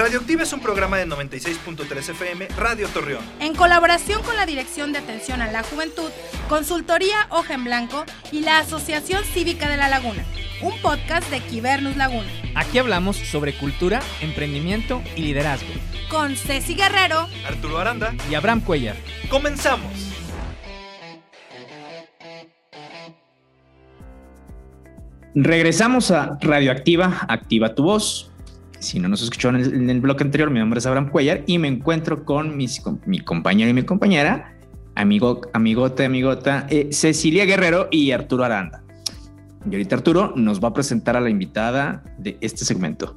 Radioactiva es un programa de 96.3 FM Radio Torreón. En colaboración con la Dirección de Atención a la Juventud, Consultoría Hoja en Blanco y la Asociación Cívica de la Laguna, un podcast de Quibernus Laguna. Aquí hablamos sobre cultura, emprendimiento y liderazgo. Con Ceci Guerrero, Arturo Aranda y Abraham Cuellar. ¡Comenzamos! Regresamos a Radioactiva, activa tu voz. Si no nos escucharon en el, bloque anterior, mi nombre es Abraham Cuellar y me encuentro con, mis, mi compañero y mi compañera, amigo, amigote, amigota, eh, Cecilia Guerrero y Arturo Aranda. Y ahorita Arturo nos va a presentar a la invitada de este segmento.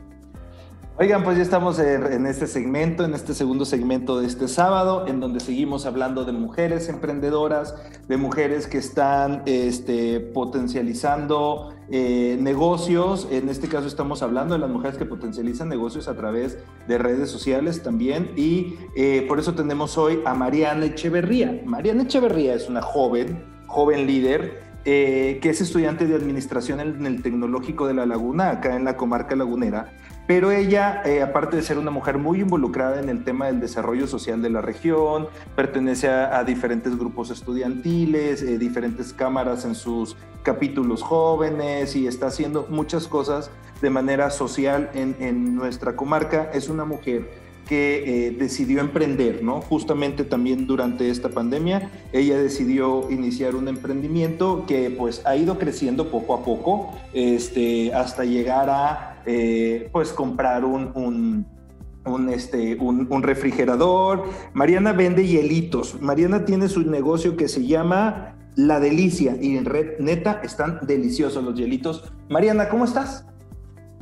Oigan, pues ya estamos en este segmento, en este segundo segmento de este sábado, en donde seguimos hablando de mujeres emprendedoras, de mujeres que están este, potencializando eh, negocios. En este caso estamos hablando de las mujeres que potencializan negocios a través de redes sociales también. Y eh, por eso tenemos hoy a Mariana Echeverría. Mariana Echeverría es una joven, joven líder, eh, que es estudiante de administración en el Tecnológico de La Laguna, acá en la comarca lagunera. Pero ella, eh, aparte de ser una mujer muy involucrada en el tema del desarrollo social de la región, pertenece a, a diferentes grupos estudiantiles, eh, diferentes cámaras en sus capítulos jóvenes y está haciendo muchas cosas de manera social en, en nuestra comarca. Es una mujer que eh, decidió emprender, ¿no? Justamente también durante esta pandemia, ella decidió iniciar un emprendimiento que pues ha ido creciendo poco a poco, este, hasta llegar a eh, pues comprar un, un, un este, un, un, refrigerador. Mariana vende hielitos. Mariana tiene su negocio que se llama La Delicia y en red neta están deliciosos los hielitos. Mariana, ¿cómo estás?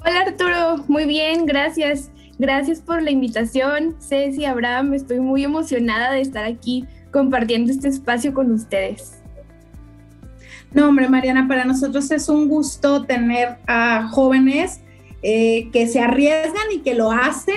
Hola Arturo, muy bien, gracias. Gracias por la invitación, Ceci, Abraham. Estoy muy emocionada de estar aquí compartiendo este espacio con ustedes. No, hombre, Mariana, para nosotros es un gusto tener a jóvenes eh, que se arriesgan y que lo hacen.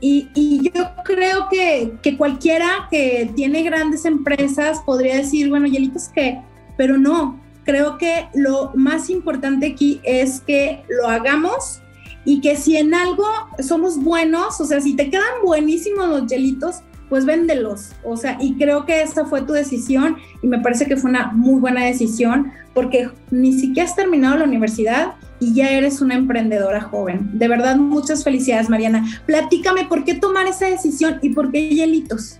Y, yo creo que, que, cualquiera que tiene grandes empresas podría decir, bueno, Yelitos, ¿qué? Pero no, creo que lo más importante aquí es que lo hagamos y que si en algo somos buenos, o sea, si te quedan buenísimos los hielitos, pues véndelos. O sea, y creo que esa fue tu decisión y me parece que fue una muy buena decisión porque ni siquiera has terminado la universidad y ya eres una emprendedora joven. De verdad, muchas felicidades, Mariana. Platícame por qué tomar esa decisión y por qué hielitos.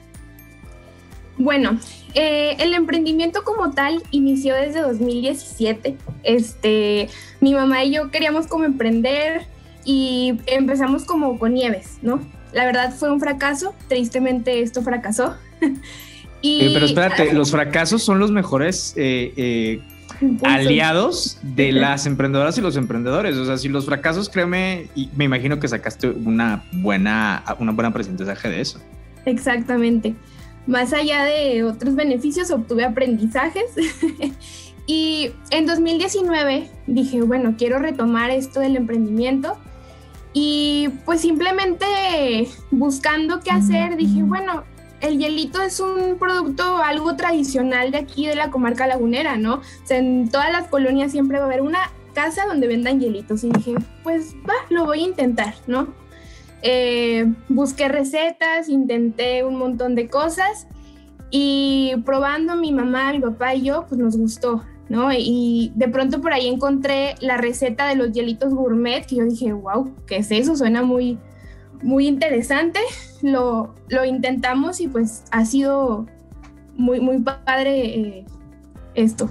Bueno, eh, el emprendimiento como tal inició desde 2017. Este, mi mamá y yo queríamos como emprender, y empezamos como con nieves, ¿no? La verdad fue un fracaso, tristemente esto fracasó. y, eh, pero espérate, los fracasos son los mejores eh, eh, aliados de las emprendedoras y los emprendedores. O sea, si los fracasos, créeme, y me imagino que sacaste una buena, una buena porcentaje de eso. Exactamente. Más allá de otros beneficios, obtuve aprendizajes. y en 2019 dije, bueno, quiero retomar esto del emprendimiento y pues simplemente buscando qué hacer, dije, bueno, el hielito es un producto algo tradicional de aquí de la comarca lagunera, ¿no? O sea, en todas las colonias siempre va a haber una casa donde vendan hielitos. Y dije, pues va, lo voy a intentar, ¿no? Eh, busqué recetas, intenté un montón de cosas y probando mi mamá, mi papá y yo, pues nos gustó. ¿No? Y de pronto por ahí encontré la receta de los hielitos gourmet, que yo dije, wow, ¿qué es eso? Suena muy, muy interesante. Lo, lo intentamos y pues ha sido muy, muy padre eh, esto.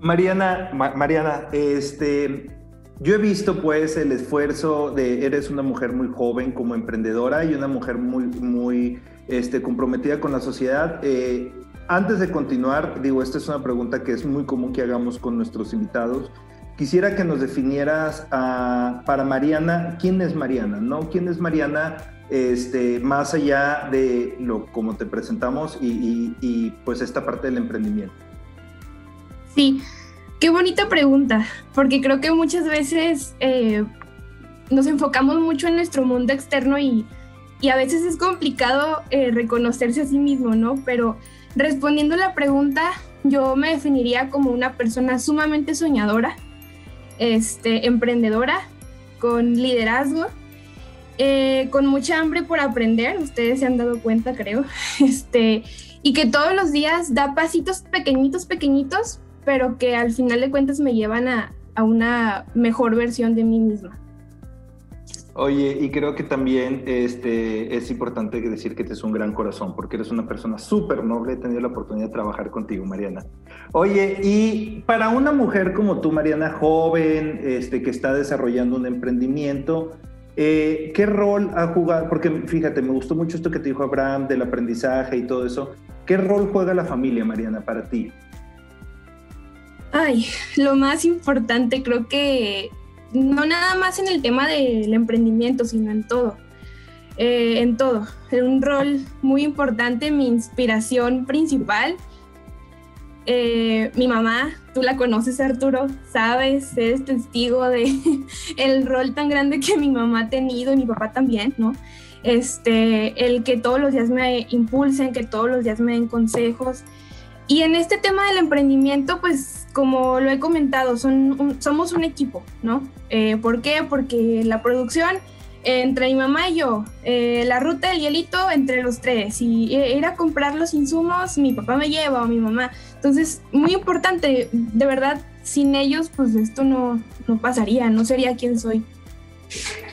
Mariana, Ma Mariana, este, yo he visto pues el esfuerzo de, eres una mujer muy joven como emprendedora y una mujer muy, muy este, comprometida con la sociedad. Eh, antes de continuar, digo, esta es una pregunta que es muy común que hagamos con nuestros invitados. Quisiera que nos definieras para Mariana, ¿quién es Mariana? ¿No? ¿Quién es Mariana este, más allá de lo como te presentamos y, y, y pues esta parte del emprendimiento? Sí, qué bonita pregunta, porque creo que muchas veces eh, nos enfocamos mucho en nuestro mundo externo y, y a veces es complicado eh, reconocerse a sí mismo, ¿no? Pero Respondiendo a la pregunta, yo me definiría como una persona sumamente soñadora, este, emprendedora, con liderazgo, eh, con mucha hambre por aprender, ustedes se han dado cuenta, creo, este, y que todos los días da pasitos pequeñitos, pequeñitos, pero que al final de cuentas me llevan a, a una mejor versión de mí misma. Oye, y creo que también este, es importante decir que tienes un gran corazón, porque eres una persona súper noble. He tenido la oportunidad de trabajar contigo, Mariana. Oye, y para una mujer como tú, Mariana, joven, este, que está desarrollando un emprendimiento, eh, ¿qué rol ha jugado? Porque fíjate, me gustó mucho esto que te dijo Abraham del aprendizaje y todo eso. ¿Qué rol juega la familia, Mariana, para ti? Ay, lo más importante creo que no nada más en el tema del emprendimiento, sino en todo. Eh, en todo. Un rol muy importante, mi inspiración principal. Eh, mi mamá, tú la conoces Arturo, sabes, eres testigo de el rol tan grande que mi mamá ha tenido y mi papá también, ¿no? Este, el que todos los días me impulsen, que todos los días me den consejos. Y en este tema del emprendimiento, pues como lo he comentado, son somos un equipo, ¿no? Eh, ¿Por qué? Porque la producción entre mi mamá y yo, eh, la ruta del hielito entre los tres, y ir a comprar los insumos, mi papá me lleva o mi mamá. Entonces, muy importante, de verdad, sin ellos, pues esto no, no pasaría, no sería quien soy.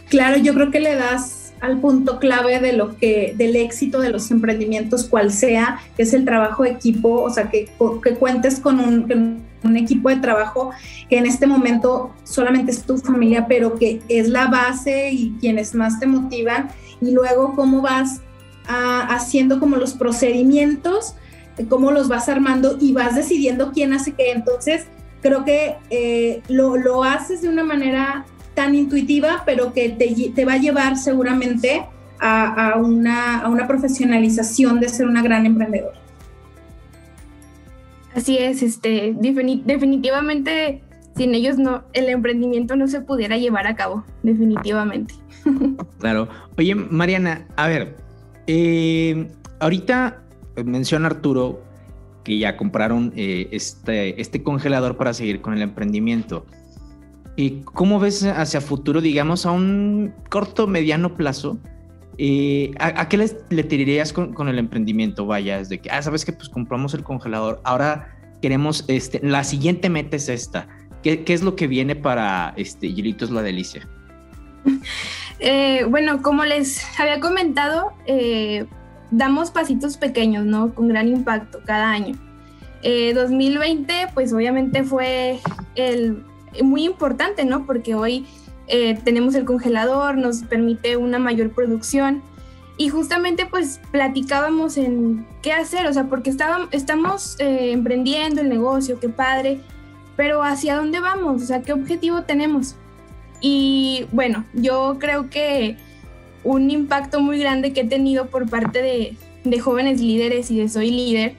Claro, yo creo que le das al punto clave de lo que del éxito de los emprendimientos cual sea que es el trabajo equipo o sea que, que cuentes con un, un, equipo de trabajo que en este momento solamente es tu familia pero que es la base y quienes más te motivan. Y luego cómo vas ah, haciendo como los procedimientos cómo los vas armando y vas decidiendo quién hace qué. Entonces creo que eh, lo, lo haces de una manera tan intuitiva, pero que te, va a llevar seguramente a, una, profesionalización de ser una gran emprendedora. Así es, este, definitivamente sin ellos no, el emprendimiento no se pudiera llevar a cabo, definitivamente. Claro. Oye, Mariana, a ver, eh, ahorita menciona Arturo que ya compraron eh, este, este congelador para seguir con el emprendimiento. ¿Y ¿Cómo ves hacia futuro, digamos, a un corto, mediano plazo? Eh, ¿a, qué le, tirarías con, el emprendimiento? Vaya, es de que, ah, sabes que pues compramos el congelador, ahora queremos, este, la siguiente meta es esta. ¿Qué, es lo que viene para este, Hielitos La Delicia? Eh, bueno, como les había comentado, eh, damos pasitos pequeños, ¿no? Con gran impacto cada año. 2020, pues obviamente fue el muy importante, ¿no? Porque hoy eh, tenemos el congelador, nos permite una mayor producción. Y justamente pues platicábamos en qué hacer, o sea, porque estábamos, estamos eh, emprendiendo el negocio, qué padre, pero ¿hacia dónde vamos? O sea, ¿qué objetivo tenemos? Y bueno, yo creo que un impacto muy grande que he tenido por parte de, de jóvenes líderes y de Soy Líder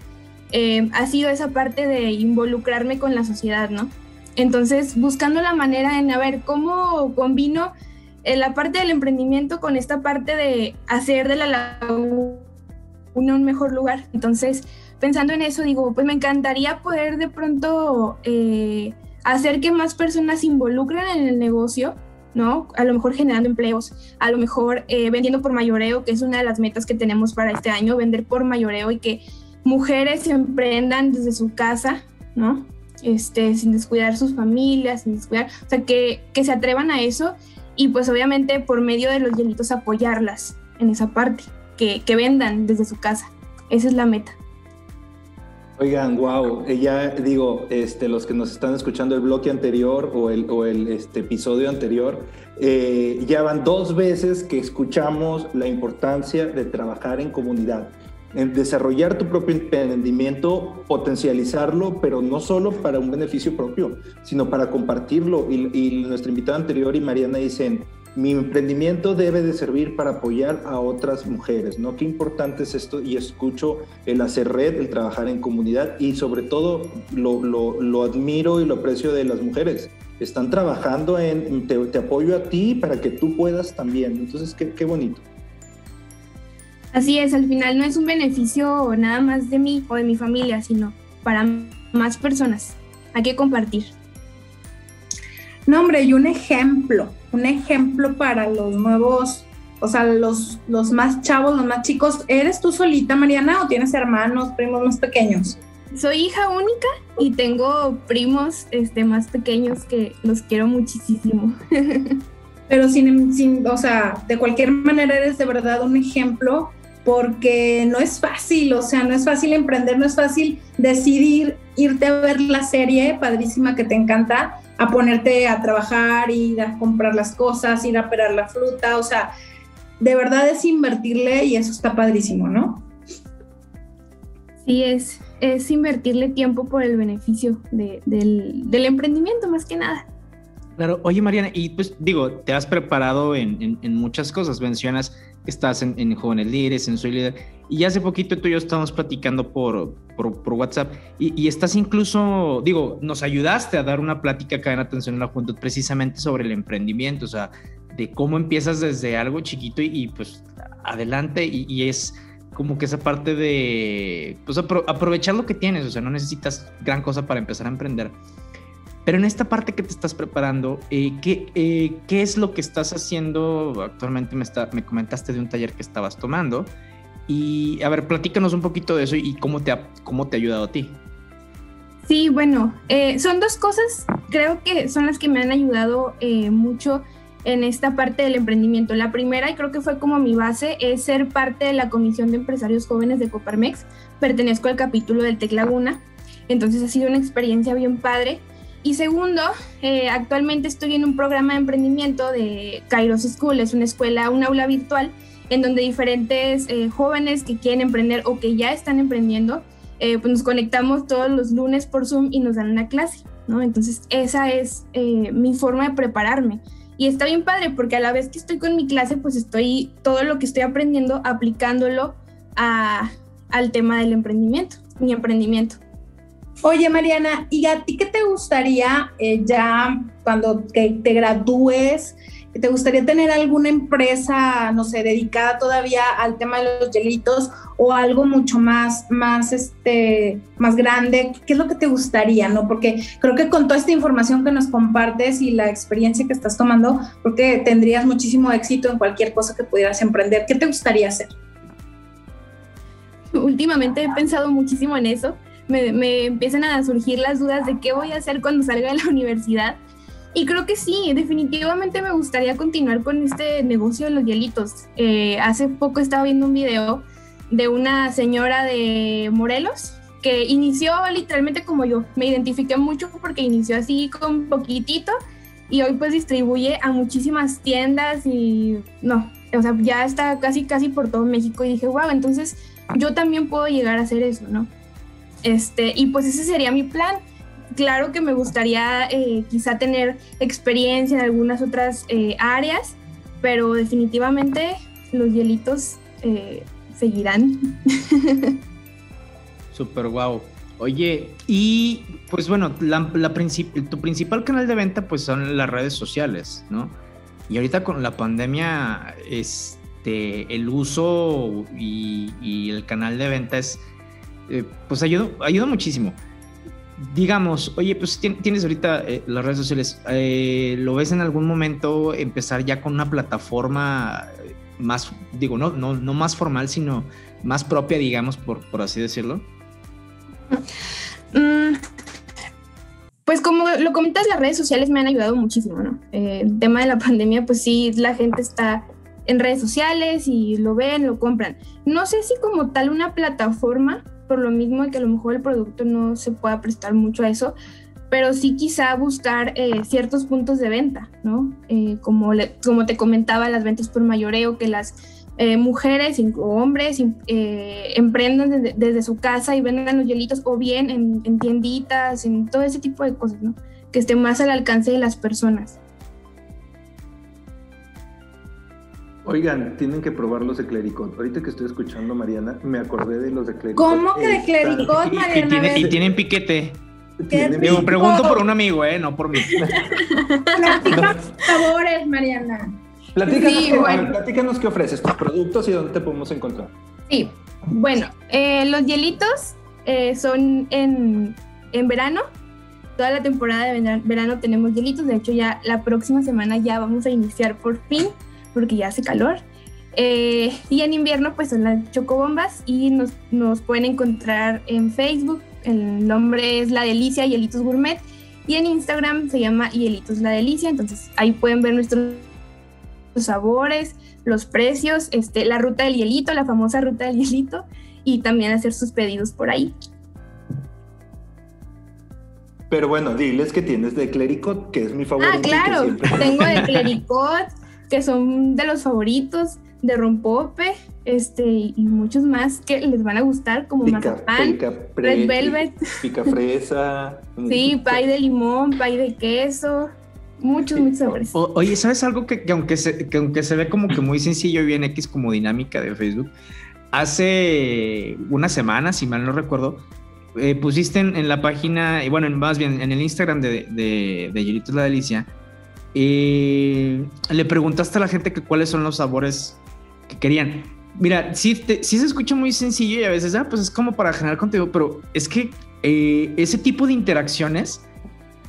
eh, ha sido esa parte de involucrarme con la sociedad, ¿no? Entonces, buscando la manera en a ver cómo combino eh, la parte del emprendimiento con esta parte de hacer de la laguna un mejor lugar. Entonces, pensando en eso, digo, pues me encantaría poder de pronto eh, hacer que más personas se involucren en el negocio, ¿no? A lo mejor generando empleos, a lo mejor eh, vendiendo por mayoreo, que es una de las metas que tenemos para este año, vender por mayoreo y que mujeres emprendan desde su casa, ¿no? Este, sin descuidar sus familias, sin descuidar, o sea, que, que se atrevan a eso y pues obviamente por medio de los hielitos apoyarlas en esa parte, que, que vendan desde su casa. Esa es la meta. Oigan, wow, ya digo, este, los que nos están escuchando el bloque anterior o el, o el este, episodio anterior, eh, ya van dos veces que escuchamos la importancia de trabajar en comunidad desarrollar tu propio emprendimiento, potencializarlo, pero no solo para un beneficio propio, sino para compartirlo. Y, y nuestra invitada anterior y Mariana dicen, mi emprendimiento debe de servir para apoyar a otras mujeres, ¿no? Qué importante es esto y escucho el hacer red, el trabajar en comunidad y sobre todo lo, admiro y lo aprecio de las mujeres. Están trabajando en, te, apoyo a ti para que tú puedas también. Entonces, qué bonito. Así es, al final no es un beneficio nada más de mí o de mi familia, sino para más personas. Hay que compartir. No, hombre, y un ejemplo, un ejemplo para los nuevos, o sea, los, los más chavos, los más chicos. ¿Eres tú solita, Mariana, o tienes hermanos, primos más pequeños? Soy hija única y tengo primos este, más pequeños que los quiero muchísimo. Pero sin, sin, o sea, de cualquier manera eres de verdad un ejemplo porque no es fácil, o sea, no es fácil emprender, no es fácil decidir irte a ver la serie padrísima que te encanta, a ponerte a trabajar, ir a comprar las cosas, ir a pelar la fruta, o sea, de verdad es invertirle y eso está padrísimo, ¿no? Sí, es, es invertirle tiempo por el beneficio del, del, emprendimiento más que nada. Claro, oye Mariana, y pues digo, te has preparado en, en, muchas cosas, mencionas estás en, en, Jóvenes Líderes, en Soy Líder, y hace poquito tú y yo estábamos platicando por, por, por WhatsApp, y, y, estás incluso, digo, nos ayudaste a dar una plática acá en Atención a la Juventud precisamente sobre el emprendimiento, o sea, de cómo empiezas desde algo chiquito y, y pues adelante, y, y es como que esa parte de pues, aprovechar lo que tienes, o sea, no necesitas gran cosa para empezar a emprender. Pero en esta parte que te estás preparando, eh, ¿qué, eh, ¿qué, es lo que estás haciendo? Actualmente me, me comentaste de un taller que estabas tomando. Y a ver, platícanos un poquito de eso y cómo te ha, cómo te ha ayudado a ti. Sí, bueno, eh, son dos cosas, creo que son las que me han ayudado mucho en esta parte del emprendimiento. La primera, y creo que fue como mi base, es ser parte de la Comisión de Empresarios Jóvenes de Coparmex. Pertenezco al capítulo del Tec Laguna, entonces ha sido una experiencia bien padre. Y segundo, eh, actualmente estoy en un programa de emprendimiento de Kairos School, es una escuela, un aula virtual, en donde diferentes eh, jóvenes que quieren emprender o que ya están emprendiendo, eh, pues nos conectamos todos los lunes por Zoom y nos dan una clase, ¿no? Entonces esa es mi forma de prepararme y está bien padre porque a la vez que estoy con mi clase, pues estoy todo lo que estoy aprendiendo aplicándolo a, al tema del emprendimiento, mi emprendimiento. Oye, Mariana, ¿y a ti qué te gustaría eh, ya cuando te, te gradúes? ¿Te gustaría tener alguna empresa, no sé, dedicada todavía al tema de los delitos o algo mucho más, más, este, más grande? ¿Qué es lo que te gustaría, no? Porque creo que con toda esta información que nos compartes y la experiencia que estás tomando, creo tendrías muchísimo éxito en cualquier cosa que pudieras emprender. ¿Qué te gustaría hacer? Últimamente he pensado muchísimo en eso. Me, empiezan a surgir las dudas de qué voy a hacer cuando salga de la universidad y creo que sí, definitivamente me gustaría continuar con este negocio de los hielitos. Eh, hace poco estaba viendo un video de una señora de Morelos que inició literalmente como yo. Me identifiqué mucho porque inició así con poquitito y hoy pues distribuye a muchísimas tiendas y no, o sea, ya está casi casi por todo México y dije, wow, entonces yo también puedo llegar a hacer eso, ¿no? Este, y pues ese sería mi plan claro que me gustaría eh, quizá tener experiencia en algunas otras eh, áreas, pero definitivamente los hielitos eh, seguirán. Super guau. Oye, y pues bueno, tu principal canal de venta pues son las redes sociales, ¿no? Y ahorita con la pandemia, este, el uso y, y el canal de venta es, pues ayuda, ayuda muchísimo digamos, oye, pues tienes ahorita eh, las redes sociales, eh, ¿lo ves en algún momento empezar ya con una plataforma más, digo, no, no, no más formal, sino más propia, digamos, por, por así decirlo? Mm, pues como lo comentas, las redes sociales me han ayudado muchísimo, ¿no? Eh, el tema de la pandemia, pues sí, la gente está en redes sociales y lo ven, lo compran. No sé si como tal una plataforma, por lo mismo que a lo mejor el producto no se pueda prestar mucho a eso, pero sí quizá buscar eh, ciertos puntos de venta, ¿no? Eh, como, como te comentaba, las ventas por mayoreo, que las eh, mujeres o hombres emprendan desde, su casa y vendan los hielitos, o bien en, en, tienditas, en todo ese tipo de cosas, ¿no? Que esté más al alcance de las personas. Oigan, tienen que probar los de Clericot. Ahorita que estoy escuchando a Mariana, me acordé de los de Clericot. ¿Cómo que de Clericot, Mariana? Y, tienen piquete. Digo, pregunto por un amigo, ¿eh? No por mí. Platícanos favores, Mariana. Platícanos, qué, ofreces, tus productos y dónde te podemos encontrar. Sí, bueno, eh, los hielitos eh, son en, en verano, toda la temporada de vera- verano tenemos hielitos. De hecho, ya la próxima semana ya vamos a iniciar por fin, porque ya hace calor. Eh, y en invierno, pues son las chocobombas y nos, nos pueden encontrar en Facebook. El nombre es La Delicia Hielitos Gourmet. Y en Instagram se llama Hielitos La Delicia. Entonces ahí pueden ver nuestros sabores, los precios, este, la ruta del hielito, la famosa ruta del hielito. Y también hacer sus pedidos por ahí. Pero bueno, diles que tienes de Clericot, que es mi favorito. Ah, claro. Tengo de Clericot, que son de los favoritos, de Rompope, este, y muchos más que les van a gustar, como Pica, mazapán, pica pre- red velvet, Pica fresa. sí, pay de limón, pay de queso, muchos, Sí. muchos sabores. O- oye, ¿sabes algo que, que aunque se, que aunque se ve como que muy sencillo y bien X como dinámica de Facebook? Hace una semana, si mal no recuerdo, eh, pusiste en, en la página, y bueno, en- más bien en el Instagram de, de, La Delicia, eh, le preguntaste a la gente que cuáles son los sabores que querían. Mira, sí, te- sí se escucha muy sencillo y a veces, ah, pues es como para generar contenido, pero es que eh, ese tipo de interacciones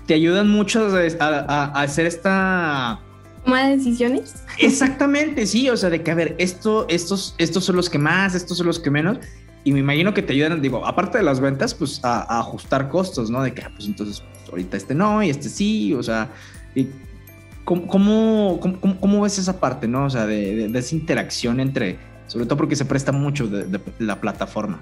te ayudan mucho a, a- a hacer esta... Toma de decisiones. Exactamente, sí, o sea, de que a ver, esto, estos, estos son los que más, estos son los que menos, y me imagino que te ayudan, digo, aparte de las ventas, pues a, a ajustar costos, ¿no? De que, ah, pues entonces, pues, ahorita este no y este sí, o sea, y ¿cómo, ves esa parte, ¿no? O sea, de, esa interacción entre, sobre todo porque se presta mucho de, la plataforma.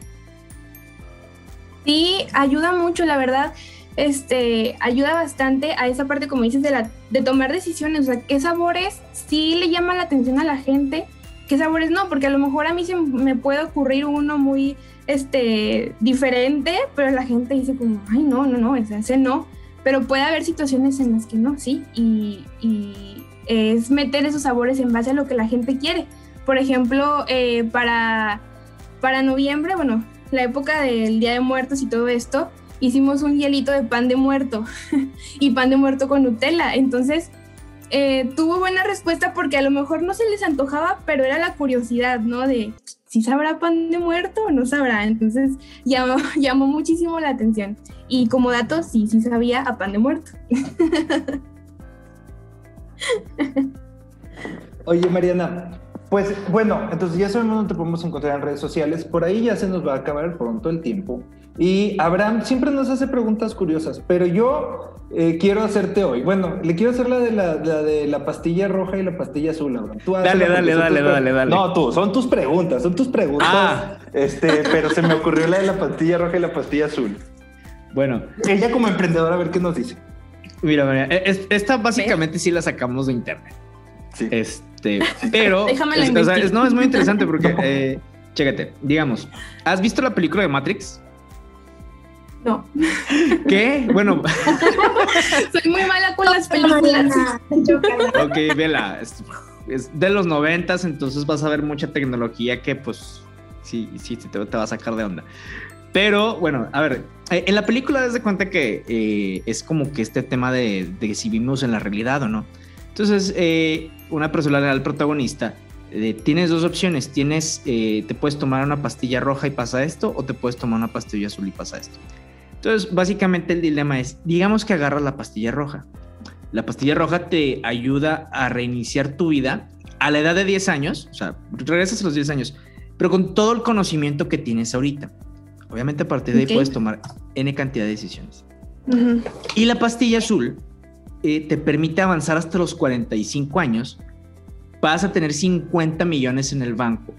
Sí, ayuda mucho, la verdad. Este, ayuda bastante a esa parte, como dices, de, tomar decisiones. O sea, qué sabores sí le llaman la atención a la gente, qué sabores no, porque a lo mejor a mí se me puede ocurrir uno muy este, diferente, pero la gente dice como, ay, no, no, no, ese no. Pero puede haber situaciones en las que no, sí, y, y es meter esos sabores en base a lo que la gente quiere. Por ejemplo, eh, para, para noviembre, bueno, la época del Día de Muertos y todo esto, hicimos un hielito de pan de muerto y pan de muerto con Nutella. Entonces, eh, tuvo buena respuesta porque a lo mejor no se les antojaba, pero era la curiosidad, ¿no? De si sabrá pan de muerto o no sabrá. Entonces, llamó, llamó muchísimo la atención. Y como dato, sí, sí sabía a pan de muerto. Oye, Mariana, pues bueno, entonces ya sabemos dónde te podemos encontrar en redes sociales. Por ahí ya se nos va a acabar pronto el tiempo. Y Abraham siempre nos hace preguntas curiosas, pero yo eh, quiero hacerte hoy. Bueno, le quiero hacer la de la, la de la pastilla roja y la pastilla azul, Abraham. Tú Dale, dale, dale, dale, dale. No, tú, son tus preguntas, son tus preguntas. Ah. Este, pero se me ocurrió la de la pastilla roja y la pastilla azul. Bueno, Ella como emprendedora, a ver qué nos dice. mira, mira, es- esta básicamente sí la sacamos de internet. Sí. Este, pero. Déjame la es- o sea, no, es muy interesante porque, No. eh, chécate, digamos, ¿has visto la película de Matrix? No, ¿Qué? Bueno, soy muy mala con las películas. Ok, vela. Es, es de los noventas, entonces vas a ver mucha tecnología que, pues, sí, sí, te, te va a sacar de onda. Pero bueno, a ver, eh, en la película das de cuenta que eh, es como que este tema de, de si vivimos en la realidad o no. Entonces, eh, una persona, el protagonista, eh, tienes dos opciones. Tienes, eh, te puedes tomar una pastilla roja y pasa esto, o te puedes tomar una pastilla azul y pasa esto. Entonces, básicamente el dilema es, digamos que agarras la pastilla roja. La pastilla roja te ayuda a reiniciar tu vida a la edad de 10 años, o sea, regresas a los 10 años, pero con todo el conocimiento que tienes ahorita. Obviamente a partir de ahí puedes tomar N cantidad de decisiones. Y la pastilla azul eh, te permite avanzar hasta los 45 años. Vas a tener 50 millones en el banco.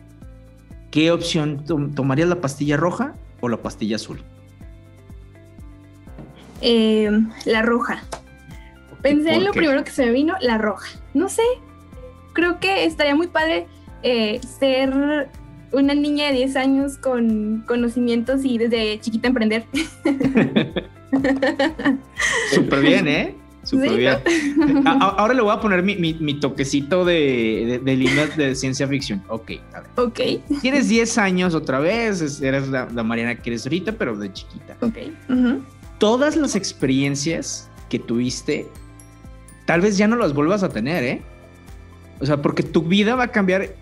¿Qué opción tom- tomarías la pastilla roja o la pastilla azul? Eh, la roja. Pensé en ¿Por lo qué? primero que se me vino, la roja. No sé, creo que estaría muy padre eh, ser una niña de 10 años con conocimientos y desde chiquita emprender. Súper bien, ¿eh? Súper Sí, bien. Ahora le voy a poner mi, mi- mi toquecito de, de, de de ciencia ficción. Ok, a ver. ok, Tienes 10 años otra vez, es- eres la, la Mariana que eres ahorita, pero de chiquita. ok. Todas las experiencias que tuviste, tal vez ya no las vuelvas a tener, ¿eh? O sea, porque tu vida va a cambiar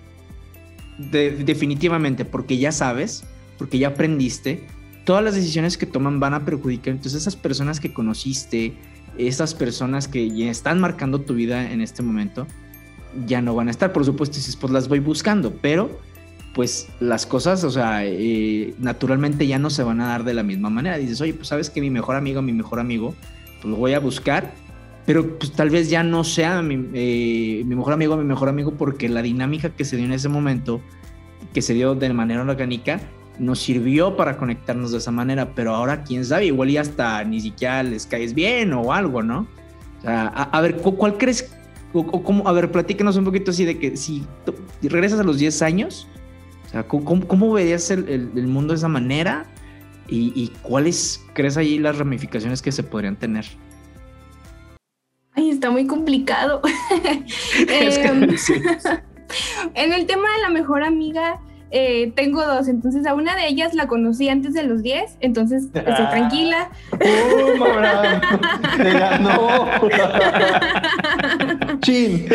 de- definitivamente, porque ya sabes, porque ya aprendiste todas las decisiones que toman van a perjudicar. Entonces esas personas que conociste, esas personas que ya están marcando tu vida en este momento, ya no van a estar. Por supuesto, dices, pues las voy buscando, pero pues las cosas, o sea, eh, naturalmente ya no se van a dar de la misma manera. Dices, oye, pues sabes que mi mejor amigo, mi mejor amigo, pues lo voy a buscar, pero pues tal vez ya no sea mi, eh, mi mejor amigo, mi mejor amigo, porque la dinámica que se dio en ese momento, que se dio de manera orgánica, nos sirvió para conectarnos de esa manera, pero ahora quién sabe, igual y hasta ni siquiera les caes bien o algo, ¿no? O a, ver, ¿cuál crees? O, cómo, a ver, platícanos un poquito así de que si regresas a los 10 años, o sea, ¿cómo, verías el, el, mundo de esa manera? ¿Y, y cuáles crees ahí las ramificaciones que se podrían tener? Ay, está muy complicado. Em, en el tema de la mejor amiga, eh, tengo dos, entonces a una de ellas la conocí antes de los 10, entonces estoy ah. tranquila. ¡Oh, ¡Te ganó! ¡Chin!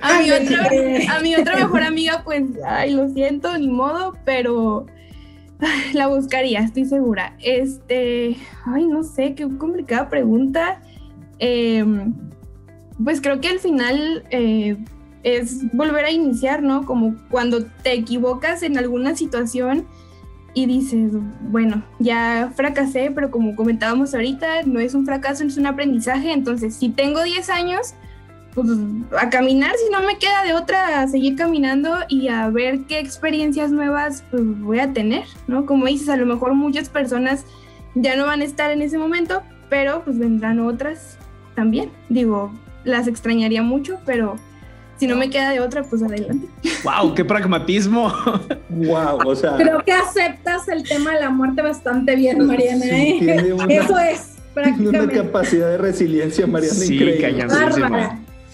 A mi, otra, a mi otra mejor amiga, pues, ay, lo siento, ni modo, pero la buscaría, estoy segura. Este, ay, no sé, qué complicada pregunta. Em, pues creo que al final eh, es volver a iniciar, ¿no? Como cuando te equivocas en alguna situación y dices, bueno, ya fracasé, pero como comentábamos ahorita, no es un fracaso, es un aprendizaje. Entonces, si tengo 10 años, pues a caminar, si no me queda de otra, a seguir caminando y a ver qué experiencias nuevas pues, voy a tener, ¿no? Como dices, a lo mejor muchas personas ya no van a estar en ese momento, pero pues vendrán otras también. Digo, las extrañaría mucho, pero si no me queda de otra, pues adelante. ¡Wow! ¡Qué pragmatismo! ¡Wow! O sea. Creo que aceptas el tema de la muerte bastante bien, Mariana. ¿eh? Eso es. Tiene una capacidad de resiliencia, Mariana, sí, increíble.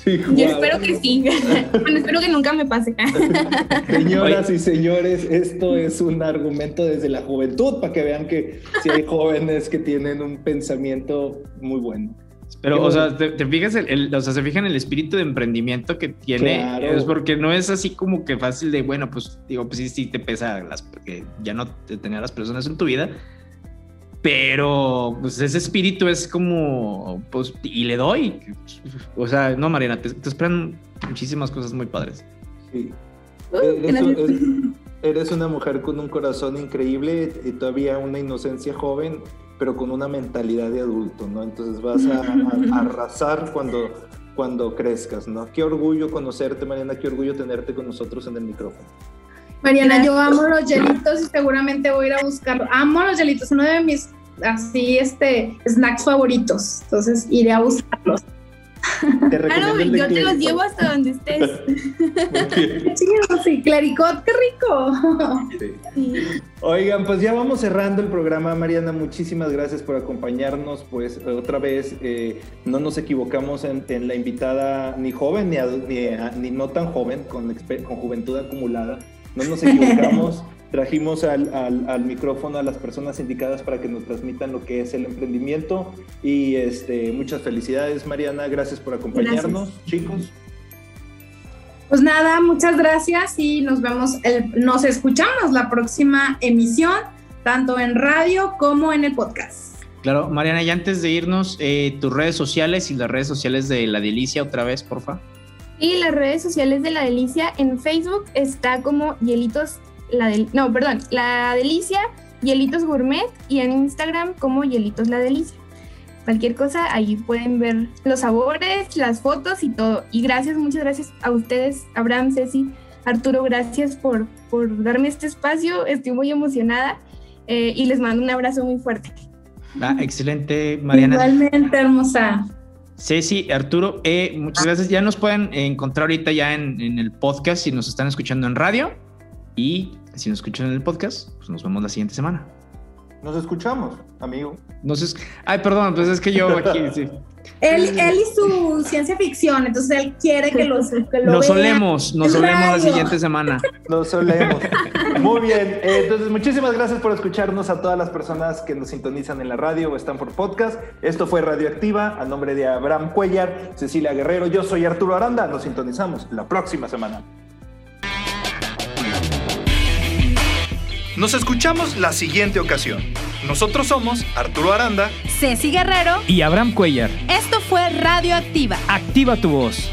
Sí, Yo espero que sí. bueno, espero que nunca me pase. Señoras y señores, esto es un argumento desde la juventud para que vean que si hay jóvenes que tienen un pensamiento muy bueno. Pero, o sea, te, fijas, el, o sea, se fijan el espíritu de emprendimiento que tiene, es porque no es así como que fácil de, bueno, pues digo, pues sí, sí te pesa las, porque ya no te tener las personas en tu vida, pero pues ese espíritu es como, pues, y le doy, o sea, no, Mariana, te, esperan muchísimas cosas muy padres. Sí. eres una mujer con un corazón increíble y todavía una inocencia joven pero con una mentalidad de adulto, ¿no? Entonces vas a, arrasar cuando, cuando crezcas, ¿no? Qué orgullo conocerte, Mariana, qué orgullo tenerte con nosotros en el micrófono. Mariana, yo amo los hielitos y seguramente voy a ir a buscarlo. Amo los hielitos, uno de mis así este snacks favoritos. Entonces iré a buscarlos. Claro, yo te los llevo hasta donde estés. qué chido, sí, claricot, qué rico. Oigan, pues ya vamos cerrando el programa, Mariana. Muchísimas gracias por acompañarnos. Pues otra vez, eh, no nos equivocamos en, la invitada ni joven ni, ni, no tan joven, con, con juventud acumulada. No nos equivocamos. Trajimos al, al, micrófono a las personas indicadas para que nos transmitan lo que es el emprendimiento. Y este, muchas felicidades, Mariana. Gracias por acompañarnos, chicos. Pues nada, muchas gracias y nos vemos, el, nos escuchamos la próxima emisión, tanto en radio como en el podcast. Claro, Mariana, y antes de irnos, eh, tus redes sociales y las redes sociales de La Delicia otra vez, porfa. Y las redes sociales de La Delicia en Facebook está como Hielitos la del, no, perdón, la delicia, Hielitos Gourmet y en Instagram como Hielitos La Delicia. Cualquier cosa, ahí pueden ver los sabores, las fotos y todo. Y gracias, muchas gracias a ustedes, Abraham, Ceci, Arturo, gracias por, por darme este espacio. Estoy muy emocionada eh, y les mando un abrazo muy fuerte. Ah, excelente, Mariana. Igualmente, hermosa. Ceci, Arturo, eh, muchas gracias. Ya nos pueden encontrar ahorita ya en, en, el podcast si nos están escuchando en radio. Y si nos escuchan en el podcast, pues nos vemos la siguiente semana. Nos escuchamos, amigo. Nos Ay, perdón, pues es que yo aquí, sí. Él, él y su ciencia ficción, entonces él quiere que, los, que lo Nos solemos, nos solemos la siguiente semana. Nos solemos. Muy bien, eh, entonces muchísimas gracias por escucharnos a todas las personas que nos sintonizan en la radio o están por podcast. Esto fue Radioactiva, a nombre de Abraham Cuellar, Cecilia Guerrero, yo soy Arturo Aranda, nos sintonizamos la próxima semana. Nos escuchamos la siguiente ocasión. Nosotros somos Arturo Aranda, Ceci Guerrero. Y Abraham Cuellar. Esto fue Radioactiva. Activa tu voz.